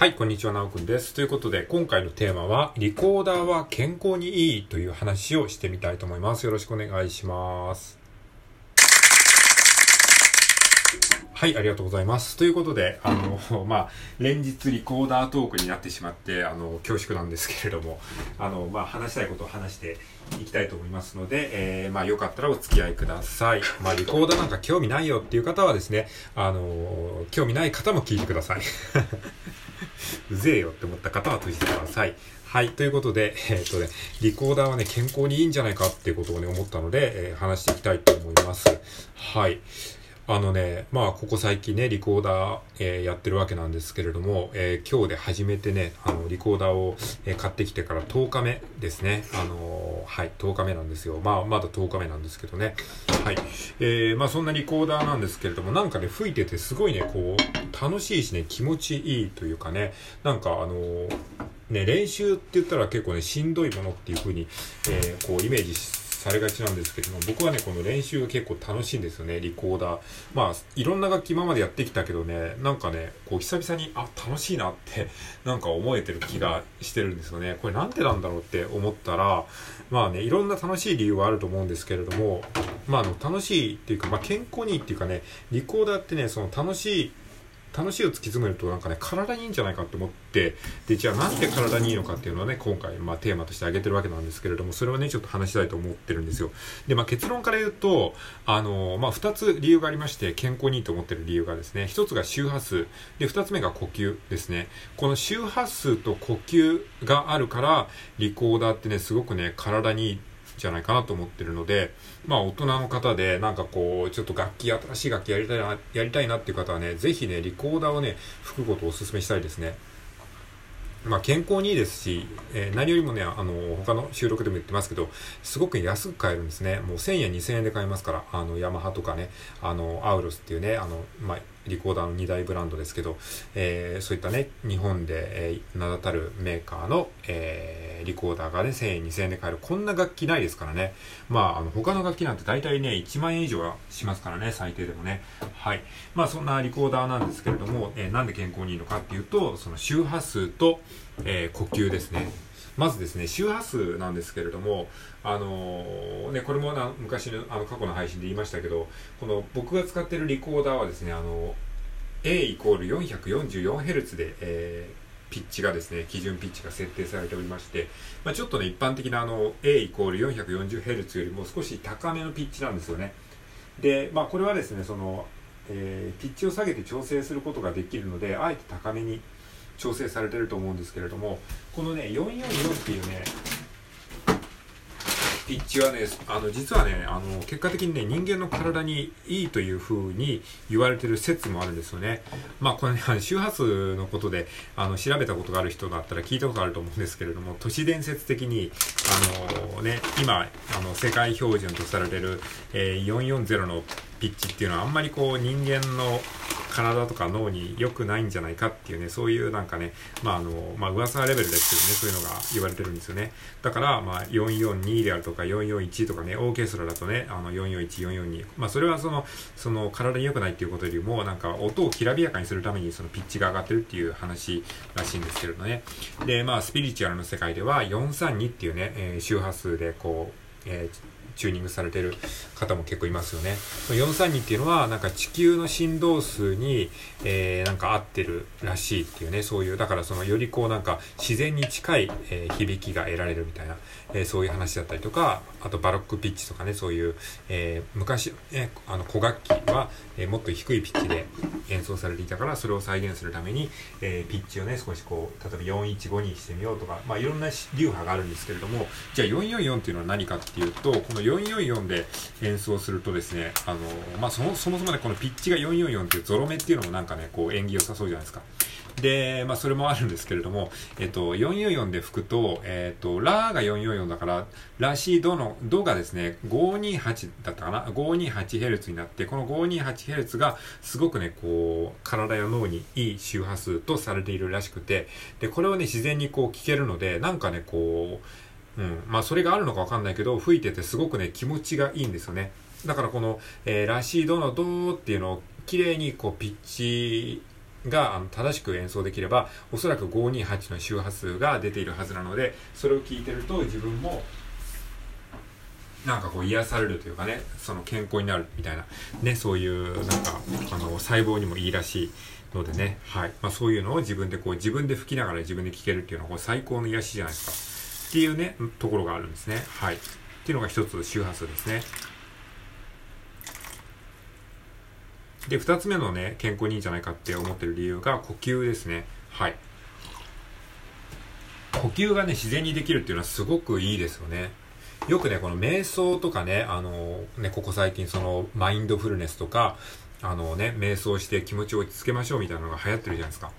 はい、こんにちは、なおくんです。ということで、今回のテーマは、リコーダーは健康にいいという話をしてみたいと思います。よろしくお願いします。はい、ありがとうございます。ということで、あの、まあ、連日リコーダートークになってしまって、あの、恐縮なんですけれども、あの、まあ、話したいことを話していきたいと思いますので、えー、まあ、よかったらお付き合いください。まあ、リコーダーなんか興味ないよっていう方はですね、あの、興味ない方も聞いてください。うぜえよって思った方は閉じてください。はい。ということで、えっ、とね、リコーダーはね、健康にいいんじゃないかっていうことをね、思ったので、えー話していきたいと思います。はい。あのね、まあ、ここ最近ね、リコーダー、えーやってるわけなんですけれども、えー今日で初めてね、あの、リコーダーを、えー買ってきてから10日目ですね。あのはい、10日目なんですよ。まあ、まだ10日目なんですけどね。はい。えーまあ、そんなリコーダーなんですけれども、なんかね、吹いててすごいね、こう、楽しいしね、気持ちいいというかね、なんかあのーね、練習って言ったら結構ね、しんどいものっていう風に、えーこう、イメージされがちなんですけども、僕はね、この練習が結構楽しいんですよね、リコーダー。まあ、いろんな楽器今までやってきたけどね、なんかね、こう、久々に、あ、楽しいなって、なんか思えてる気がしてるんですよね。これなんでなんだろうって思ったら、まあね、いろんな楽しい理由はあると思うんですけれども、まあ、あの、楽しいっていうか、まあ、健康にいいっていうかね、リコーダーってね、その楽しい、楽しいを突き詰めるとなんかね、体にいいんじゃないかと思って、で、じゃあなんで体にいいのかっていうのをね、今回、まあテーマとして挙げてるわけなんですけれども、それをね、ちょっと話したいと思ってるんですよ。で、まあ結論から言うと、あのまあ二つ理由がありまして、健康にいいと思ってる理由がですね、一つが周波数、で、二つ目が呼吸ですね。この周波数と呼吸があるから、リコーダーってね、すごくね、体にいいじゃないかなと思ってるので、まあ大人の方でなんかこう、ちょっと楽器、新しい楽器やりたいな、やりたいなっていう方はね、ぜひね、リコーダーをね、吹くことをお勧めしたいですね。まあ健康にいいですし、えー何よりもね、あの、他の収録でも言ってますけど、すごく安く買えるんですね。もう1000円、2000円で買えますから、あの、ヤマハとかね、あの、アウロスっていうね、あの、まあ、リコーダーの2大ブランドですけど、えーそういったね、日本で、えー名だたるメーカーの、えーリコーダーがね、1000円、2000円で買える。こんな楽器ないですからね。まあ、あの、他の楽器なんて大体ね、1万円以上はしますからね、最低でもね。はい。まあ、そんなリコーダーなんですけれども、えーなんで健康にいいのかっていうと、その周波数と、えー呼吸ですね。まずですね、周波数なんですけれども、あのーね、これもな昔のあの過去の配信で言いましたけど、この僕が使ってるリコーダーはですね、あの、A イコール 444Hz で、えーピッチがですね、基準ピッチが設定されておりまして、まあ、ちょっとね、一般的なあの、A イコール 440Hz よりも少し高めのピッチなんですよね。で、まあ、これはですね、その、えーピッチを下げて調整することができるので、あえて高めに調整されてると思うんですけれども、このね、444っていうね、ピッチはね、あの、実はね、あの、結果的にね、人間の体にいいという風に言われてる説もあるんですよね。まあ、これね、あの周波数のことで、あの、調べたことがある人だったら聞いたことあると思うんですけれども、都市伝説的に、あのね、今、あの、世界標準とされてる、えー440のピッチっていうのはあんまりこう人間の体とか脳に良くないんじゃないかっていうね、そういうなんかね、まああの、まあ噂レベルですけどね、そういうのが言われてるんですよね。だから、まあ442であるとか441とかね、オーケストラだとね、あの441、442。まあそれはその、その体に良くないっていうことよりも、なんか音をきらびやかにするためにそのピッチが上がってるっていう話らしいんですけれどね。で、まあスピリチュアルの世界では432っていうね、えー周波数でこう、えーチューニングされてる方も結構いますよね。432っていうのは、なんか地球の振動数に、えーなんか合ってるらしいっていうね、そういう、だからそのよりこうなんか自然に近い、えー響きが得られるみたいな、えーそういう話だったりとか、あとバロックピッチとかね、そういう、えー昔、ね、あの古楽器は、えーもっと低いピッチで演奏されていたから、それを再現するために、えーピッチをね、少しこう、例えば415にしてみようとか、まあいろんな流派があるんですけれども、じゃあ444っていうのは何かっていうと、この444で演奏するとですね、あの、まあそもそもそもね、このピッチが444っていうゾロ目っていうのもなんかね、こう縁起良さそうじゃないですか。で、まあそれもあるんですけれども、えっと、444で吹くと、えっと、ラーが444だから、ラシードの、ドがですね、528だったかな ?528Hz になって、この 528Hz がすごくね、こう、体や脳にいい周波数とされているらしくて、で、これをね、自然にこう聞けるので、なんかね、こう、うん、まあそれがあるのかわかんないけど、吹いててすごくね、気持ちがいいんですよね。だからこの、えーラシードのドーっていうのを綺麗にこうピッチがあの正しく演奏できればおそらく528の周波数が出ているはずなのでそれを聞いてると自分もなんかこう癒されるというかねその健康になるみたいなねそういうなんかあの細胞にもいいらしいのでね、はい。まあ、そういうのを自分でこう自分で吹きながら自分で聴けるっていうのはこう最高の癒しじゃないですか。っていうねところがあるんですね。はい。っていうのが一つ周波数ですね。で二つ目のね健康にいいんじゃないかって思ってる理由が呼吸ですね。はい。呼吸がね自然にできるっていうのはすごくいいですよね。よくね、この瞑想とかね、あの、ね、ここ最近そのマインドフルネスとか、あのね、瞑想して気持ちを落ち着けましょうみたいなのが流行ってるじゃないですか。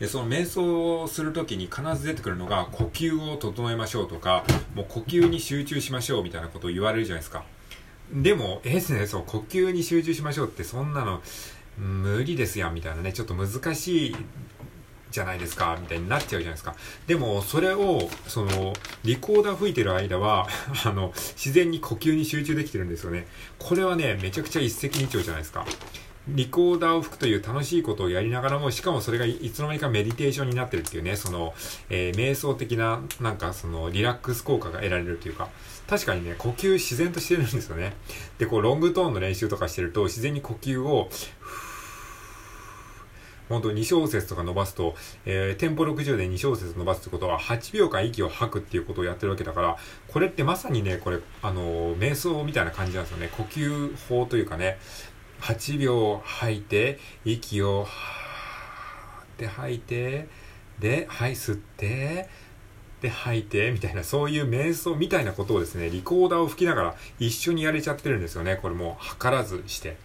で、その瞑想をするときに必ず出てくるのが、呼吸を整えましょうとか、もう呼吸に集中しましょうみたいなことを言われるじゃないですか。でも、えですね、そう、呼吸に集中しましょうってそんなの、無理ですやんみたいなね、ちょっと難しいじゃないですか、みたいになっちゃうじゃないですか。でも、それを、その、リコーダー吹いてる間は、あの、自然に呼吸に集中できてるんですよね。これはね、めちゃくちゃ一石二鳥じゃないですか。リコーダーを吹くという楽しいことをやりながらも、しかもそれがいつの間にかメディテーションになってるっていうね、その、えー、瞑想的な、なんかその、リラックス効果が得られるというか、確かにね、呼吸自然としてるんですよね。で、こう、ロングトーンの練習とかしてると、自然に呼吸を、本当に2小節とか伸ばすと、えー、テンポ60で2小節伸ばすってことは、8秒間息を吐くっていうことをやってるわけだから、これってまさにね、これ、あのー、瞑想みたいな感じなんですよね。呼吸法というかね、8秒吐いて、息を、はーって吐いて、で、はい、吸って、で、吐いて、みたいな、そういう瞑想みたいなことをですね、リコーダーを吹きながら一緒にやれちゃってるんですよね。これもう、測らずして。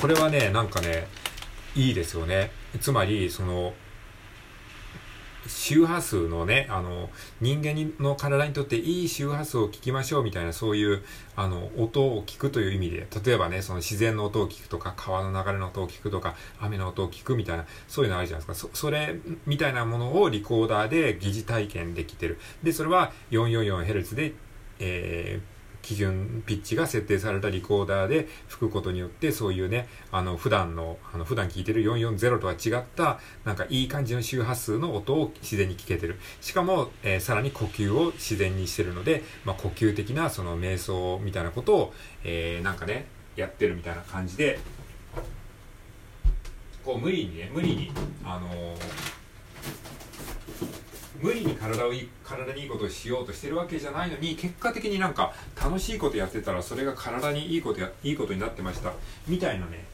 これはね、なんかね、いいですよね。つまり、その、周波数のね、あの、人間の体にとっていい周波数を聞きましょうみたいな、そういう、あの、音を聞くという意味で、例えばね、その自然の音を聞くとか、川の流れの音を聞くとか、雨の音を聞くみたいな、そういうのあるじゃないですか。そ、それ、みたいなものをリコーダーで疑似体験できてる。で、それは 444Hz で、えー、基準ピッチが設定されたリコーダーで吹くことによってそういうねあの普段のあの普段聞いてる440とは違ったなんかいい感じの周波数の音を自然に聞けてる。しかも、えー、さらに呼吸を自然にしてるので、まあ、呼吸的なその瞑想みたいなことを、えー、なんかねやってるみたいな感じでこう無理にね無理にあのー無理に体をいい体にいいことをしようとしてるわけじゃないのに結果的になんか楽しいことやってたらそれが体にいいことやいいことになってましたみたいなね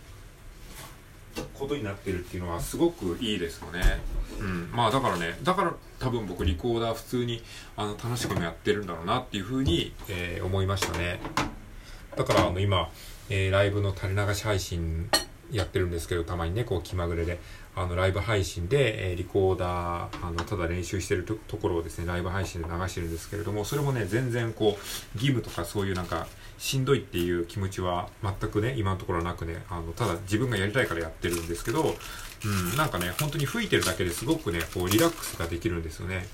ことになってるっていうのはすごくいいですよね。うん。まあだからね、だから多分僕リコーダー普通にあの楽しくもやってるんだろうなっていうふうに、えー、思いましたね。だからあの今、えー、ライブの垂れ流し配信やってるんですけど、たまにね、こう気まぐれで、あの、ライブ配信で、え、リコーダー、あの、ただ練習してるところをですね、ライブ配信で流してるんですけれども、それもね、全然こう、義務とかそういうなんか、しんどいっていう気持ちは全くね、今のところなくね、あの、ただ自分がやりたいからやってるんですけど、うん、なんかね、本当に吹いてるだけですごくね、こう、リラックスができるんですよね。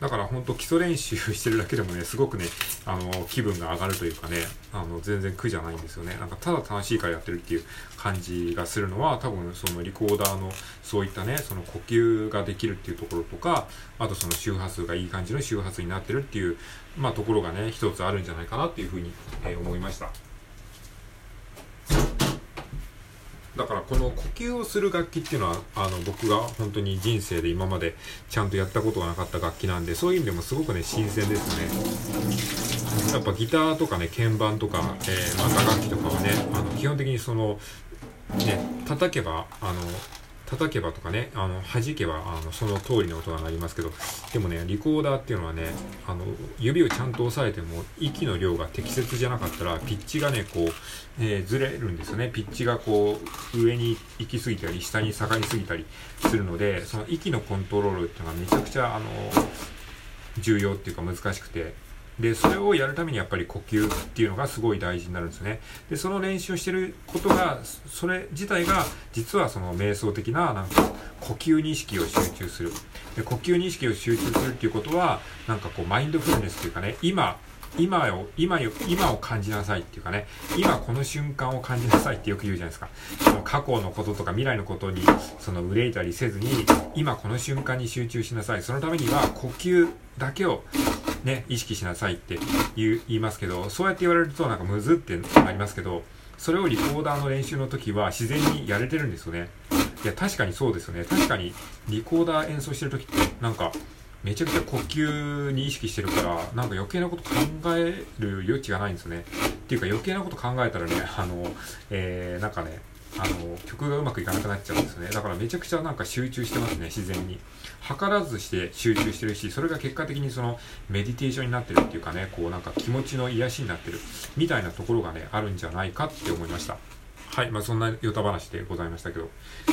だから本当基礎練習してるだけでもね、すごくね、あの、気分が上がるというかね、あの、全然苦じゃないんですよね。なんかただ楽しいからやってるっていう感じがするのは、多分そのリコーダーのそういったね、その呼吸ができるっていうところとか、あとその周波数がいい感じの周波数になってるっていう、まあところがね、一つあるんじゃないかなっていうふうに、えー、思いました。だからこの呼吸をする楽器っていうのはあの僕が本当に人生で今までちゃんとやったことがなかった楽器なんでそういう意味でもすごくね新鮮ですね。やっぱギターとかね鍵盤とか、えー、また、楽器とかはねあの基本的にそのね叩けばあの叩けばとかね、あの、弾けば、あの、その通りの音が鳴りますけど、でもね、リコーダーっていうのはね、あの、指をちゃんと押さえても、息の量が適切じゃなかったら、ピッチがね、こう、えー、ずれるんですよね。ピッチがこう、上に行き過ぎたり、下に下がりすぎたりするので、その息のコントロールっていうのがめちゃくちゃ、あの、重要っていうか難しくて、で、それをやるためにやっぱり呼吸っていうのがすごい大事になるんですね。で、その練習をしてることが、それ自体が、実はその瞑想的な、なんか、呼吸に意識を集中する。で、呼吸に意識を集中するっていうことは、なんかこう、マインドフルネスっていうかね、今、今を、今よ、今を感じなさいっていうかね、今この瞬間を感じなさいってよく言うじゃないですか。その過去のこととか未来のことに、その憂いたりせずに、今この瞬間に集中しなさい。そのためには呼吸だけをね、意識しなさいって言いますけど、そうやって言われるとなんかむずってなりますけど、それをリコーダーの練習の時は自然にやれてるんですよね。いや、確かにそうですよね。確かにリコーダー演奏してる時って、なんか、めちゃくちゃ呼吸に意識してるから、なんか余計なこと考える余地がないんですよね。っていうか余計なこと考えたらね、あの、えー、なんかね、あの、曲がうまくいかなくなっちゃうんですね。だからめちゃくちゃなんか集中してますね、自然に。図らずして集中してるし、それが結果的にそのメディテーションになってるっていうかね、こうなんか気持ちの癒しになってるみたいなところがね、あるんじゃないかって思いました。はい。まあ、そんなヨタ話でございましたけど。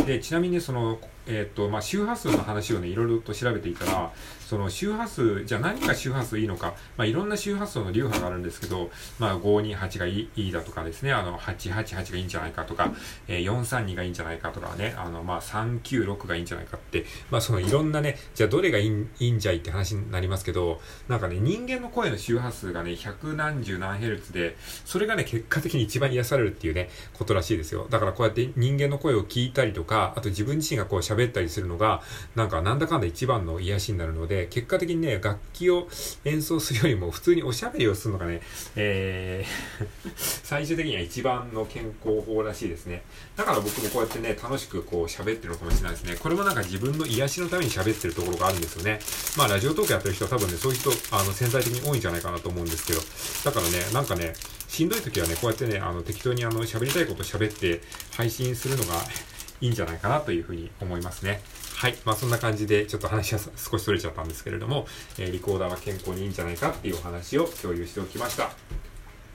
で、ちなみに、その、えっ、ー、と、まあ、周波数の話をね、いろいろと調べていたら、その周波数、じゃあ何が周波数いいのか、まあ、いろんな周波数の流派があるんですけど、まあ、528がいいいいだとかですね、あの、888がいいんじゃないかとか、えー、432がいいんじゃないかとかね、あの、まあ、396がいいんじゃないかって、まあ、そのいろんなね、じゃあどれがいいいいんじゃいって話になりますけど、なんかね、人間の声の周波数がね、100何十何ヘルツで、それがね、結果的に一番癒されるっていうね、ことらしいしいですよ。だからこうやって人間の声を聞いたりとか、あと自分自身がこう喋ったりするのが、なんかなんだかんだ一番の癒しになるので、結果的にね、楽器を演奏するよりも普通におしゃべりをするのがね、えー 最終的には一番の健康法らしいですね。だから僕もこうやってね、楽しくこう喋ってるのかもしれないですね。これもなんか自分の癒しのために喋ってるところがあるんですよね。まあラジオトークやってる人は多分ね、そういう人、あの、潜在的に多いんじゃないかなと思うんですけど、だからね、なんかね、しんどい時はね、こうやってね、あの、適当にあの、喋りたいこと喋って配信するのが いいんじゃないかなというふうに思いますね。はい。まあそんな感じでちょっと話が少しそれちゃったんですけれども、えー、リコーダーは健康にいいんじゃないかっていうお話を共有しておきました。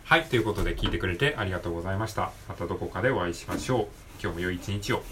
はい。ということで聞いてくれてありがとうございました。またどこかでお会いしましょう。今日も良い一日を。